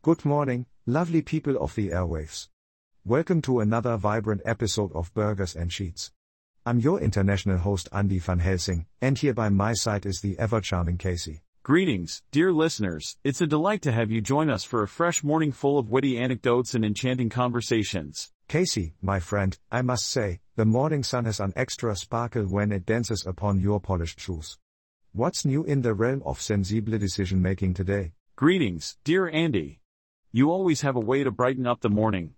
Good morning, lovely people of the airwaves. Welcome to another vibrant episode of Burgers and Sheets. I'm your international host Andy van Helsing, and here by my side is the ever charming Casey. Greetings, dear listeners. It's a delight to have you join us for a fresh morning full of witty anecdotes and enchanting conversations. Casey, my friend, I must say, the morning sun has an extra sparkle when it dances upon your polished shoes. What's new in the realm of sensible decision making today? Greetings, dear Andy. You always have a way to brighten up the morning.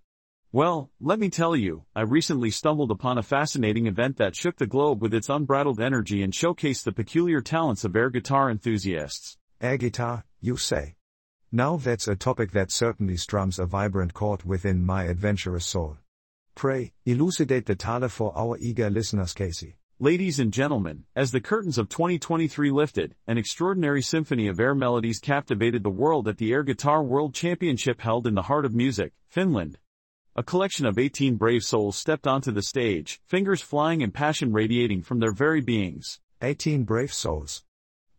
Well, let me tell you, I recently stumbled upon a fascinating event that shook the globe with its unbridled energy and showcased the peculiar talents of air guitar enthusiasts. Air guitar, you say? Now that's a topic that certainly strums a vibrant chord within my adventurous soul. Pray, elucidate the tale for our eager listeners, Casey. Ladies and gentlemen, as the curtains of 2023 lifted, an extraordinary symphony of air melodies captivated the world at the Air Guitar World Championship held in the heart of music, Finland. A collection of 18 brave souls stepped onto the stage, fingers flying and passion radiating from their very beings. 18 brave souls.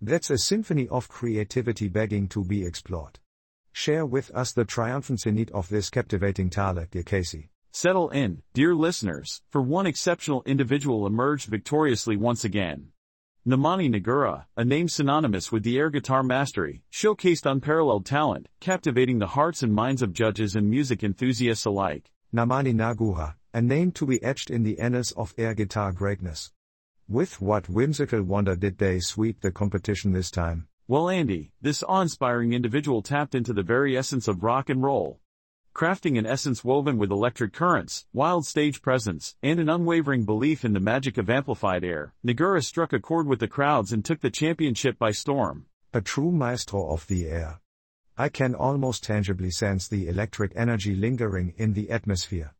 That's a symphony of creativity begging to be explored. Share with us the triumphant zenith of this captivating tale, Casey. Settle in, dear listeners, for one exceptional individual emerged victoriously once again. Namani Nagura, a name synonymous with the air guitar mastery, showcased unparalleled talent, captivating the hearts and minds of judges and music enthusiasts alike. Namani Nagura, a name to be etched in the annals of air guitar greatness. With what whimsical wonder did they sweep the competition this time? Well, Andy, this awe-inspiring individual tapped into the very essence of rock and roll, crafting an essence woven with electric currents, wild stage presence, and an unwavering belief in the magic of amplified air, Nagura struck a chord with the crowds and took the championship by storm. A true maestro of the air. I can almost tangibly sense the electric energy lingering in the atmosphere.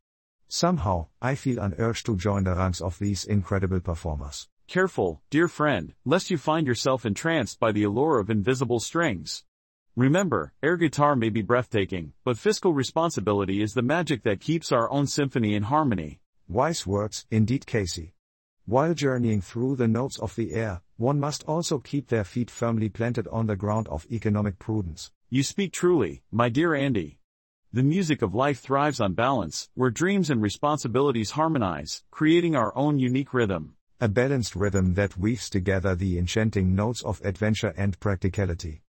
Somehow, I feel an urge to join the ranks of these incredible performers. Careful, dear friend, lest you find yourself entranced by the allure of invisible strings. Remember, air guitar may be breathtaking, but fiscal responsibility is the magic that keeps our own symphony in harmony. Wise words, indeed, Casey. While journeying through the notes of the air, one must also keep their feet firmly planted on the ground of economic prudence. You speak truly, my dear Andy. The music of life thrives on balance, where dreams and responsibilities harmonize, creating our own unique rhythm. A balanced rhythm that weaves together the enchanting notes of adventure and practicality.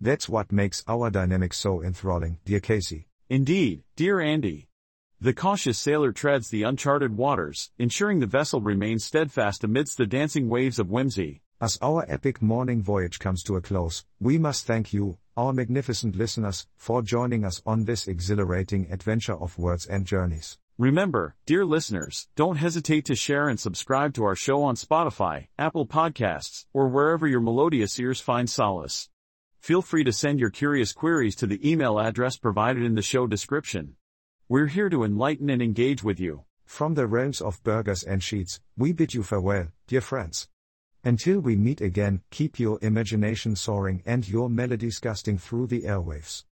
That's what makes our dynamic so enthralling, dear Casey. Indeed, dear Andy. The cautious sailor treads the uncharted waters, ensuring the vessel remains steadfast amidst the dancing waves of whimsy. As our epic morning voyage comes to a close, we must thank you, our magnificent listeners, for joining us on this exhilarating adventure of words and journeys. Remember, dear listeners, don't hesitate to share and subscribe to our show on Spotify, Apple Podcasts, or wherever your melodious ears find solace. Feel free to send your curious queries to the email address provided in the show description. We're here to enlighten and engage with you. From the realms of burgers and sheets, we bid you farewell, dear friends. Until we meet again, keep your imagination soaring and your melodies gusting through the airwaves.